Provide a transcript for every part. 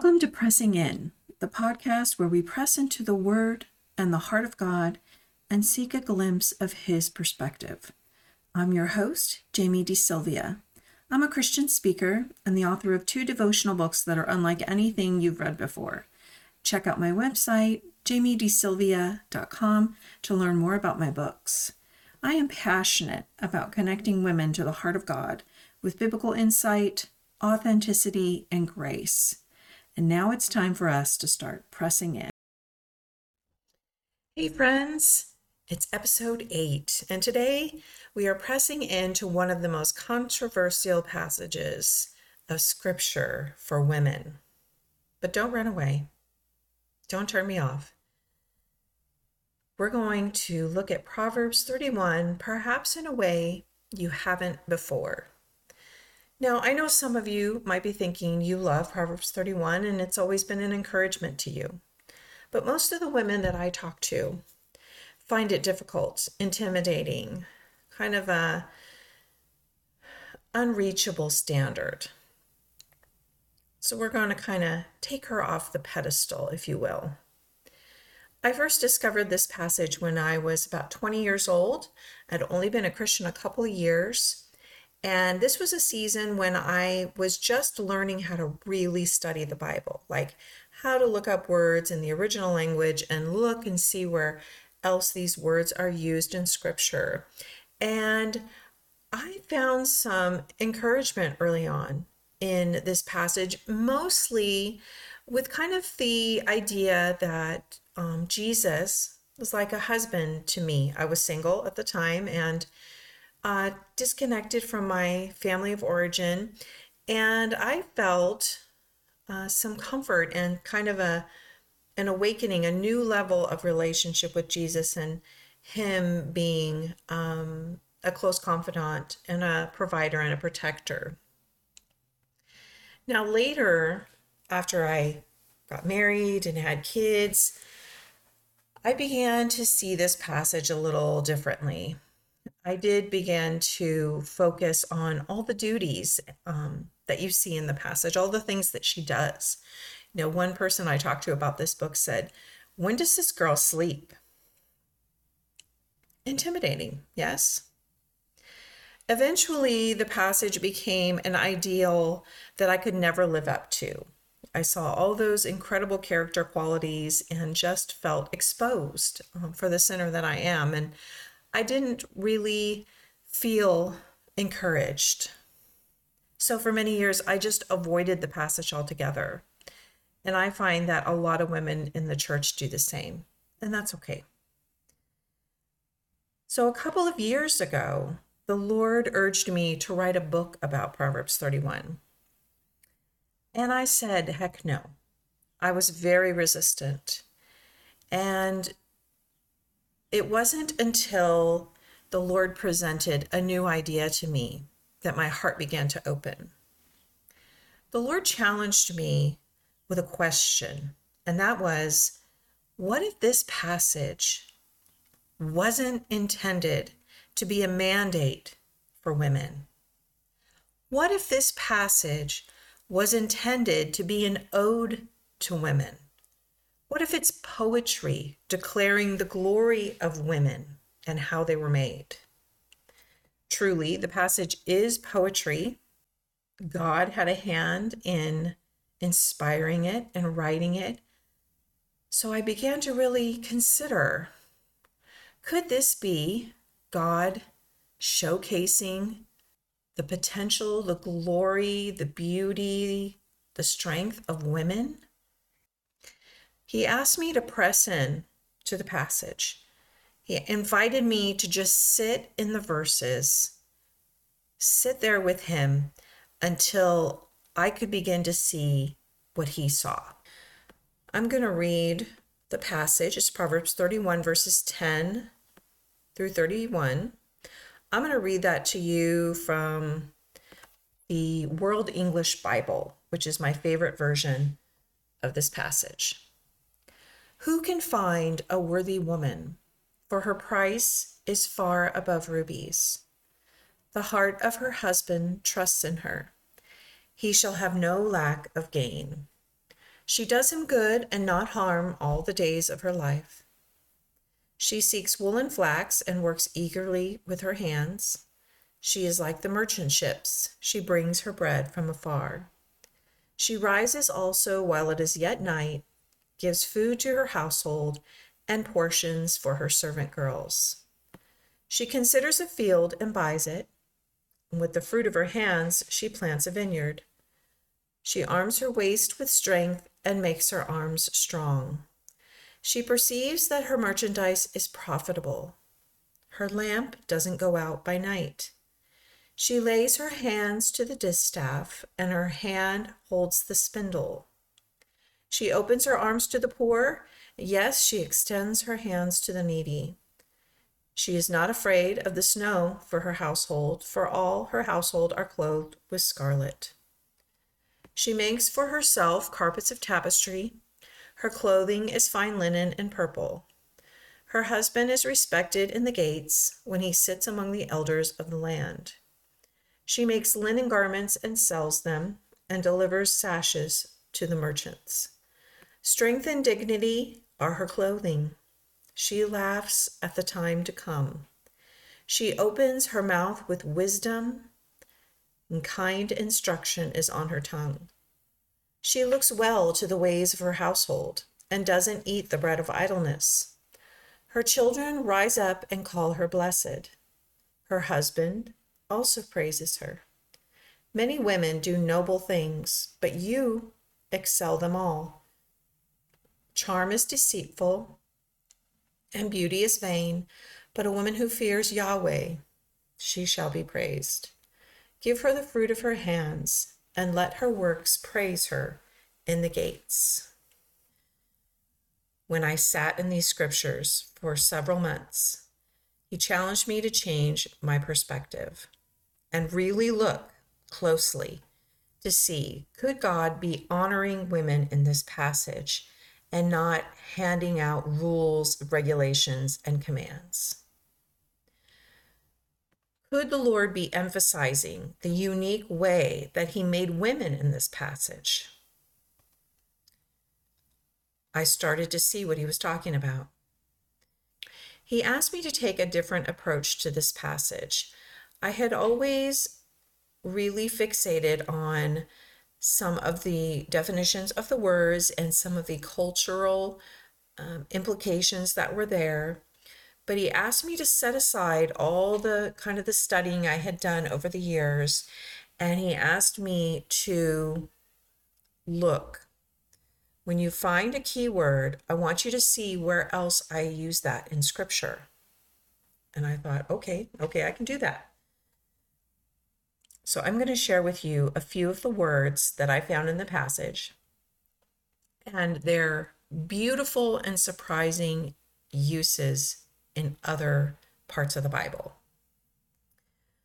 Welcome to Pressing In, the podcast where we press into the Word and the heart of God and seek a glimpse of His perspective. I'm your host, Jamie DeSylvia. I'm a Christian speaker and the author of two devotional books that are unlike anything you've read before. Check out my website, jamiedesylvia.com, to learn more about my books. I am passionate about connecting women to the heart of God with biblical insight, authenticity, and grace. And now it's time for us to start pressing in. Hey, friends, it's episode eight, and today we are pressing into one of the most controversial passages of scripture for women. But don't run away, don't turn me off. We're going to look at Proverbs 31, perhaps in a way you haven't before. Now, I know some of you might be thinking you love Proverbs 31 and it's always been an encouragement to you. But most of the women that I talk to find it difficult, intimidating, kind of a unreachable standard. So we're going to kind of take her off the pedestal, if you will. I first discovered this passage when I was about 20 years old. I'd only been a Christian a couple of years and this was a season when I was just learning how to really study the Bible, like how to look up words in the original language and look and see where else these words are used in scripture. And I found some encouragement early on in this passage, mostly with kind of the idea that um, Jesus was like a husband to me. I was single at the time and uh, disconnected from my family of origin, and I felt uh, some comfort and kind of a an awakening, a new level of relationship with Jesus, and Him being um, a close confidant and a provider and a protector. Now, later, after I got married and had kids, I began to see this passage a little differently. I did begin to focus on all the duties um, that you see in the passage, all the things that she does. You know, one person I talked to about this book said, When does this girl sleep? Intimidating, yes. Eventually, the passage became an ideal that I could never live up to. I saw all those incredible character qualities and just felt exposed um, for the sinner that I am. And I didn't really feel encouraged. So for many years, I just avoided the passage altogether. And I find that a lot of women in the church do the same, and that's okay. So a couple of years ago, the Lord urged me to write a book about Proverbs 31. And I said, heck no. I was very resistant. And it wasn't until the Lord presented a new idea to me that my heart began to open. The Lord challenged me with a question, and that was what if this passage wasn't intended to be a mandate for women? What if this passage was intended to be an ode to women? What if it's poetry declaring the glory of women and how they were made? Truly, the passage is poetry. God had a hand in inspiring it and writing it. So I began to really consider could this be God showcasing the potential, the glory, the beauty, the strength of women? He asked me to press in to the passage. He invited me to just sit in the verses, sit there with him until I could begin to see what he saw. I'm going to read the passage. It's Proverbs 31, verses 10 through 31. I'm going to read that to you from the World English Bible, which is my favorite version of this passage. Who can find a worthy woman? For her price is far above rubies. The heart of her husband trusts in her. He shall have no lack of gain. She does him good and not harm all the days of her life. She seeks wool and flax and works eagerly with her hands. She is like the merchant ships. She brings her bread from afar. She rises also while it is yet night, gives food to her household, and portions for her servant girls. She considers a field and buys it. With the fruit of her hands, she plants a vineyard. She arms her waist with strength and makes her arms strong. She perceives that her merchandise is profitable. Her lamp doesn't go out by night. She lays her hands to the distaff, and her hand holds the spindle. She opens her arms to the poor. Yes, she extends her hands to the needy. She is not afraid of the snow for her household, for all her household are clothed with scarlet. She makes for herself carpets of tapestry. Her clothing is fine linen and purple. Her husband is respected in the gates when he sits among the elders of the land. She makes linen garments and sells them, and delivers sashes to the merchants. Strength and dignity are her clothing. She laughs at the time to come. She opens her mouth with wisdom, and kind instruction is on her tongue. She looks well to the ways of her household and doesn't eat the bread of idleness. Her children rise up and call her blessed. Her husband also praises her. Many women do noble things, but you excel them all. Charm is deceitful, and beauty is vain, but a woman who fears Yahweh, she shall be praised. Give her the fruit of her hands, and let her works praise her in the gates. When I sat in these scriptures for several months, he challenged me to change my perspective and really look closely to see could God be honoring women in this passage and not handing out rules, regulations, and commands? Could the Lord be emphasizing the unique way that He made women in this passage? I started to see what He was talking about. He asked me to take a different approach to this passage I had always really fixated on some of the definitions of the words and some of the cultural um, implications that were there. But he asked me to set aside all the kind of the studying I had done over the years, and he asked me to look. When you find a keyword, I want you to see where else I use that in scripture. And I thought, okay, okay, I can do that. So I'm going to share with you a few of the words that I found in the passage and their beautiful and surprising uses in other parts of the Bible.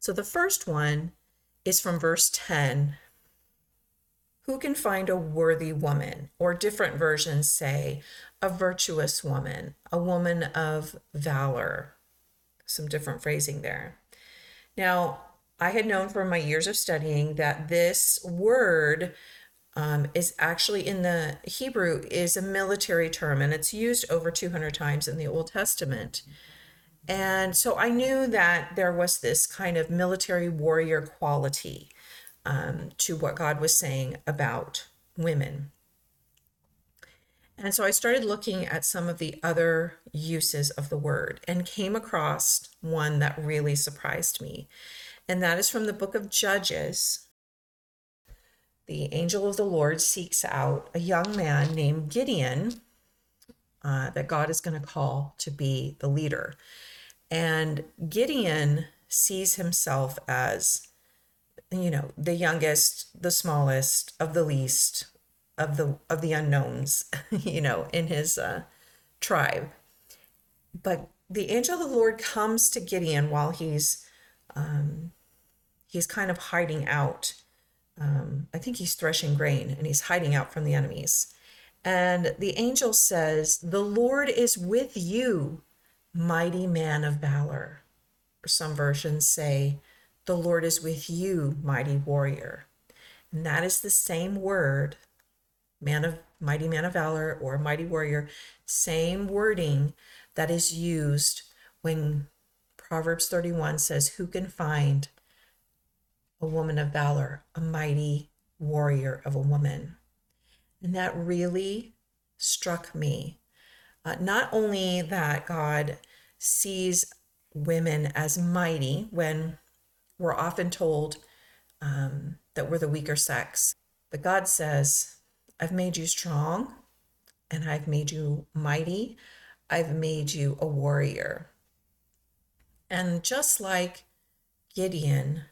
So the first one is from verse 10. Who can find a worthy woman? Or different versions say, a virtuous woman, a woman of valor. Some different phrasing there. Now, I had known from my years of studying that this word um, is actually in the Hebrew is a military term and it's used over 200 times in the Old Testament. And so I knew that there was this kind of military warrior quality um, to what God was saying about women. And so I started looking at some of the other uses of the word and came across one that really surprised me and that is from the book of Judges. The angel of the Lord seeks out a young man named Gideon uh, that God is going to call to be the leader. And Gideon sees himself as, you know, the youngest, the smallest, of the least, of the of the unknowns, you know, in his uh, tribe. But the angel of the Lord comes to Gideon while he's um, he's kind of hiding out. Um, I think he's threshing grain and he's hiding out from the enemies. And the angel says, The Lord is with you, mighty man of valor. Or some versions say, The Lord is with you, mighty warrior. And that is the same word man of mighty man of valor or mighty warrior, same wording that is used when Proverbs 31 says, Who can find a woman of valor, a mighty warrior of a woman? And that really struck me. Uh, not only that God sees women as mighty when we're often told um, that we're the weaker sex, but God says, I've made you strong and I've made you mighty. I've made you a warrior. And just like Gideon,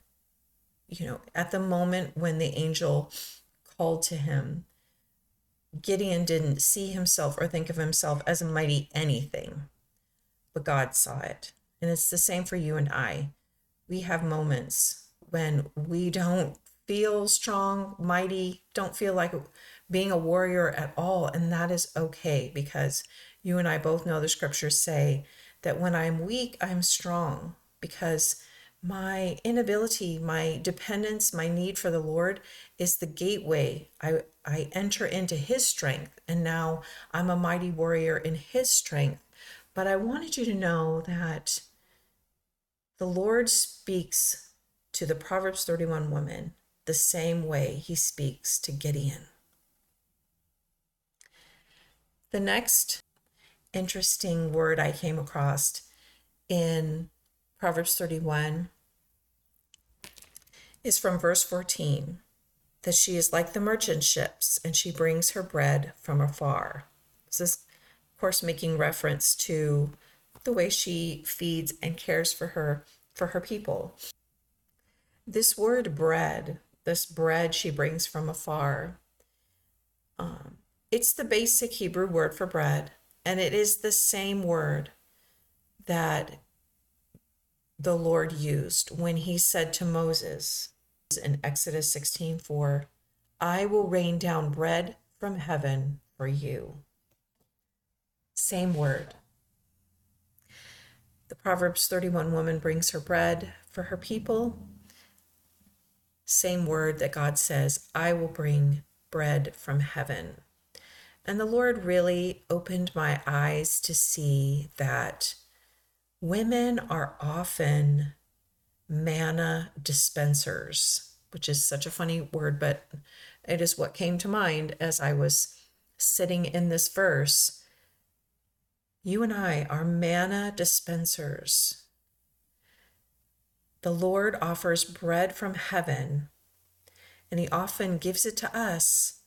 you know, at the moment when the angel called to him, Gideon didn't see himself or think of himself as a mighty anything, but God saw it. And it's the same for you and I. We have moments when we don't feel strong, mighty, don't feel like being a warrior at all. And that is okay because you and I both know the scriptures say that when I'm weak, I'm strong because my inability, my dependence, my need for the Lord is the gateway. I, I enter into His strength, and now I'm a mighty warrior in His strength. But I wanted you to know that the Lord speaks to the Proverbs 31 woman the same way He speaks to Gideon. The next interesting word I came across in Proverbs 31 is from verse 14 that she is like the merchant ships and she brings her bread from afar. This is, of course, making reference to the way she feeds and cares for her for her people. This word bread, this bread she brings from afar, um, it's the basic Hebrew word for bread, and it is the same word that the Lord used when he said to Moses in Exodus 16 4, I will rain down bread from heaven for you. Same word. The Proverbs 31 woman brings her bread for her people. Same word that God says, I will bring bread from heaven. And the Lord really opened my eyes to see that women are often manna dispensers, which is such a funny word, but it is what came to mind as I was sitting in this verse. You and I are manna dispensers. The Lord offers bread from heaven, and He often gives it to us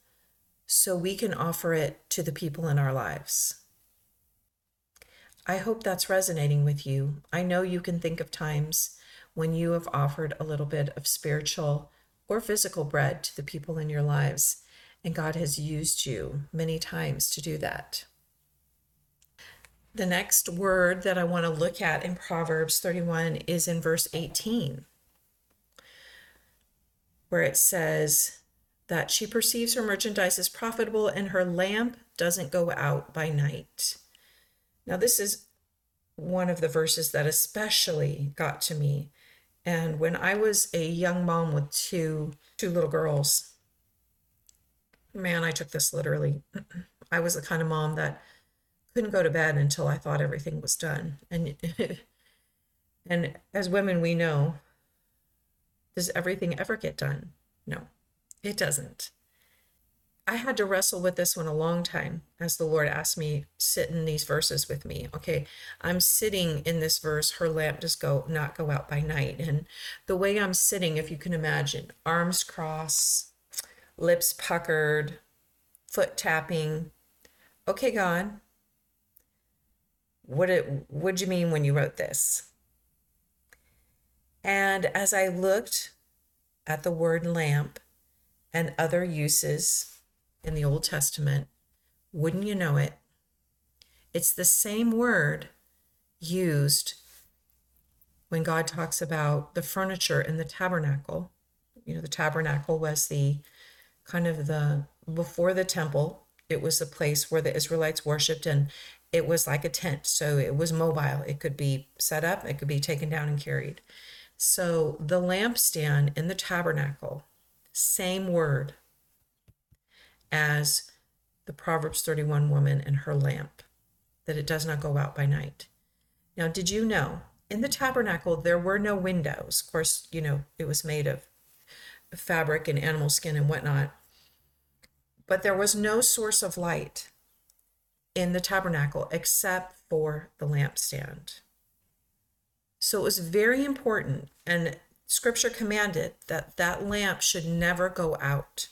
so we can offer it to the people in our lives. I hope that's resonating with you. I know you can think of times when you have offered a little bit of spiritual or physical bread to the people in your lives, and God has used you many times to do that. The next word that I want to look at in Proverbs 31 is in verse 18, where it says, that she perceives her merchandise as profitable and her lamp doesn't go out by night. Now, this is one of the verses that especially got to me. And when I was a young mom with two two little girls, man, I took this literally. I was the kind of mom that couldn't go to bed until I thought everything was done. And and as women we know, does everything ever get done? No. It doesn't. I had to wrestle with this one a long time as the Lord asked me sit in these verses with me. Okay, I'm sitting in this verse, her lamp does go not go out by night. And the way I'm sitting, if you can imagine, arms crossed, lips puckered, foot tapping. Okay, God, what it what'd you mean when you wrote this? And as I looked at the word lamp, and other uses in the Old Testament, wouldn't you know it? It's the same word used when God talks about the furniture in the tabernacle. You know, the tabernacle was the kind of the before the temple, it was the place where the Israelites worshiped and it was like a tent. So it was mobile. It could be set up, it could be taken down and carried. So the lampstand in the tabernacle same word as the Proverbs 31 woman and her lamp, that it does not go out by night. Now, did you know in the tabernacle there were no windows? Of course, you know, it was made of fabric and animal skin and whatnot, but there was no source of light in the tabernacle except for the lampstand. So it was very important, and scripture commanded that that lamp should never go out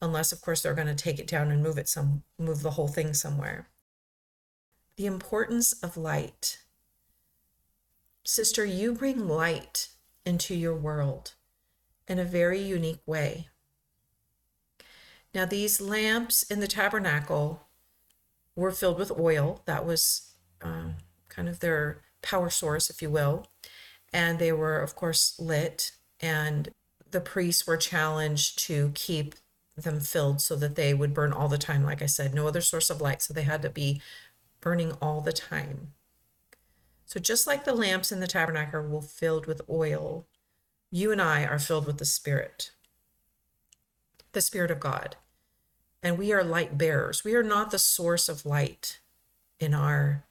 unless of course they're going to take it down and move it some move the whole thing somewhere. The importance of light. Sister you bring light into your world in a very unique way. Now these lamps in the tabernacle were filled with oil. That was um, kind of their power source if you will and they were of course lit and the priests were challenged to keep them filled so that they would burn all the time. Like I said, no other source of light. So they had to be burning all the time. So just like the lamps in the tabernacle were filled with oil, you and I are filled with the Spirit, the Spirit of God. And we are light bearers. We are not the source of light in our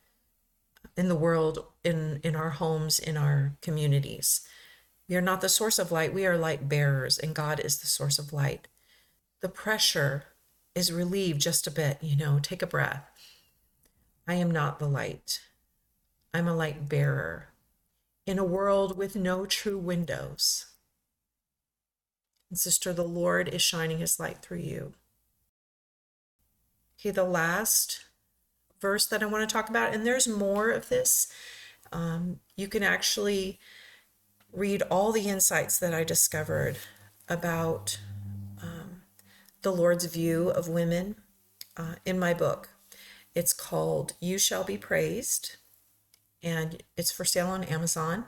in the world, in in our homes, in our communities. We are not the source of light. We are light bearers, and God is the source of light the pressure is relieved just a bit, you know, take a breath. I am not the light. I'm a light bearer in a world with no true windows. And sister, the Lord is shining his light through you. Okay, the last verse that I want to talk about, and there's more of this. Um, you can actually read all the insights that I discovered about the Lord's view of women uh, in my book. It's called You Shall Be Praised, and it's for sale on Amazon.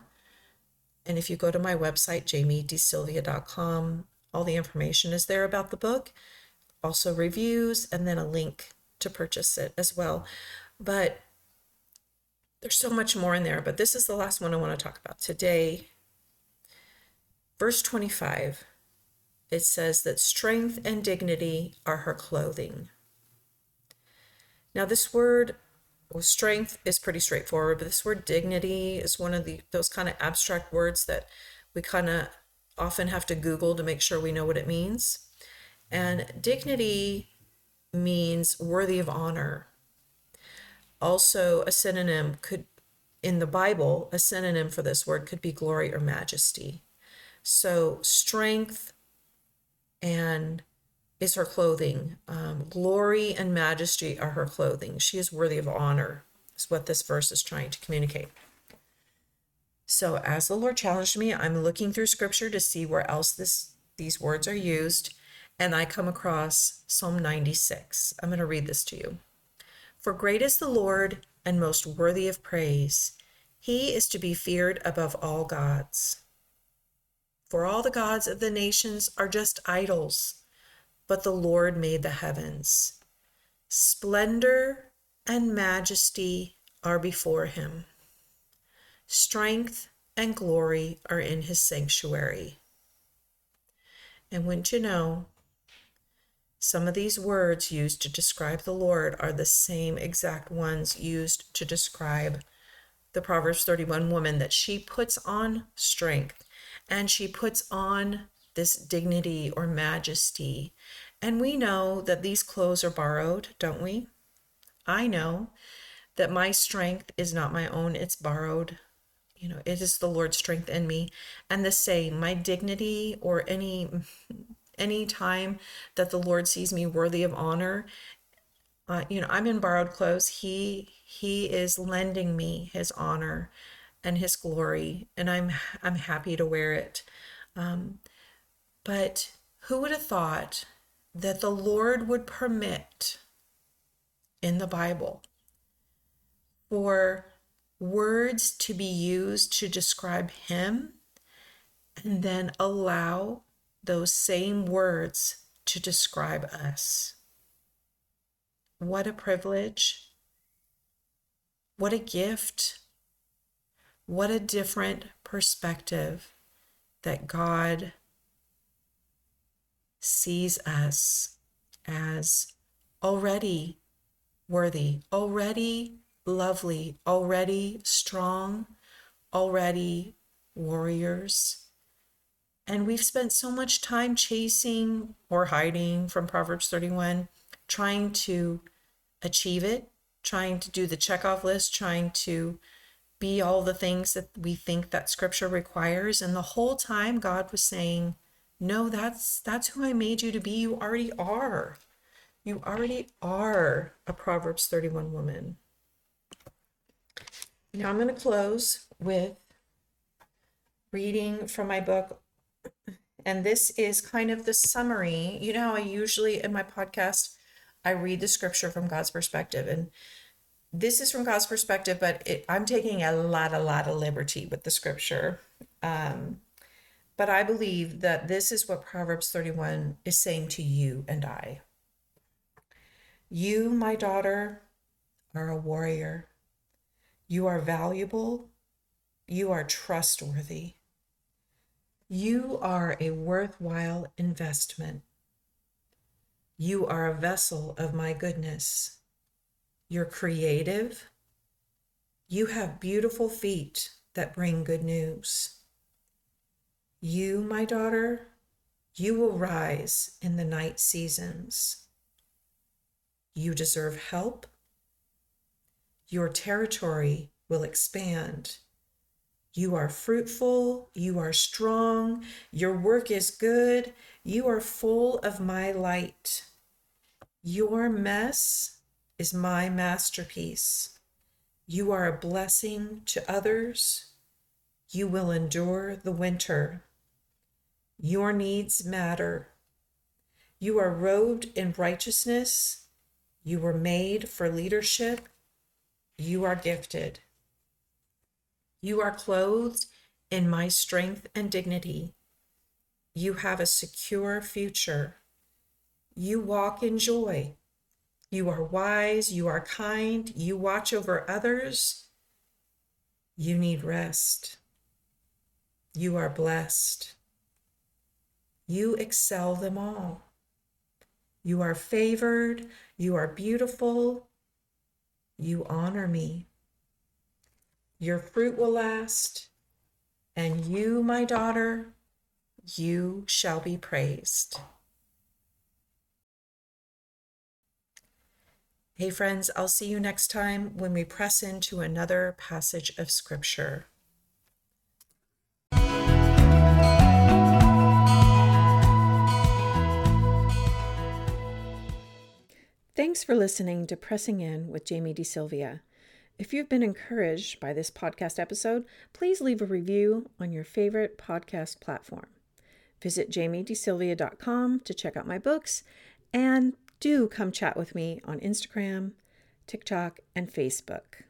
And if you go to my website, jamiedesylvia.com, all the information is there about the book, also reviews, and then a link to purchase it as well. But there's so much more in there, but this is the last one I want to talk about today. Verse 25 it says that strength and dignity are her clothing. Now, this word, well, strength is pretty straightforward, but this word dignity is one of the those kind of abstract words that we kind of often have to Google to make sure we know what it means. And dignity means worthy of honor. Also, a synonym could, in the Bible, a synonym for this word could be glory or majesty. So, strength, and is her clothing. Um, glory and majesty are her clothing. She is worthy of honor, is what this verse is trying to communicate. So, as the Lord challenged me, I'm looking through scripture to see where else this these words are used, and I come across Psalm 96. I'm going to read this to you. For great is the Lord and most worthy of praise. He is to be feared above all gods. For all the gods of the nations are just idols, but the Lord made the heavens. Splendor and majesty are before him. Strength and glory are in his sanctuary. And wouldn't you know, some of these words used to describe the Lord are the same exact ones used to describe the Proverbs 31 woman that she puts on strength and she puts on this dignity or majesty. And we know that these clothes are borrowed, don't we? I know that my strength is not my own, it's borrowed. You know, it is the Lord's strength in me. And the same, my dignity or any any time that the Lord sees me worthy of honor, uh, you know, I'm in borrowed clothes. He he is lending me his honor and his glory and i'm i'm happy to wear it um, but who would have thought that the lord would permit in the bible for words to be used to describe him and then allow those same words to describe us. What a privilege. What a gift. What a different perspective that God sees us as already worthy, already lovely, already strong, already warriors. And we've spent so much time chasing or hiding from Proverbs 31, trying to achieve it, trying to do the checkoff list, trying to be all the things that we think that scripture requires. And the whole time God was saying, No, that's that's who I made you to be. You already are. You already are a Proverbs 31 woman. Now I'm going to close with reading from my book. And this is kind of the summary. You know, I usually in my podcast, I read the scripture from God's perspective. And this is from God's perspective, but it, I'm taking a lot, a lot of liberty with the scripture. Um, but I believe that this is what Proverbs 31 is saying to you and I. You, my daughter, are a warrior. You are valuable. You are trustworthy. You are a worthwhile investment. You are a vessel of my goodness. You're creative. You have beautiful feet that bring good news. You, my daughter, you will rise in the night seasons. You deserve help. Your territory will expand. You are fruitful. You are strong. Your work is good. You are full of my light. Your mess is my masterpiece. You are a blessing to others. You will endure the winter. Your needs matter. You are robed in righteousness you were made for leadership. You are gifted. You are clothed in my strength and dignity. You have a secure future. You walk in joy. You are wise. You are kind. You watch over others. You need rest. You are blessed. You excel them all. You are favored. You are beautiful. You honor me. Your fruit will last. And you, my daughter, you shall be praised. Hey, friends, I'll see you next time when we press into another passage of Scripture. Thanks for listening to Pressing In with Jamie DeSylvia. If you've been encouraged by this podcast episode, please leave a review on your favorite podcast platform. Visit jamiedesylvia.com to check out my books and do come chat with me on Instagram, TikTok, and Facebook.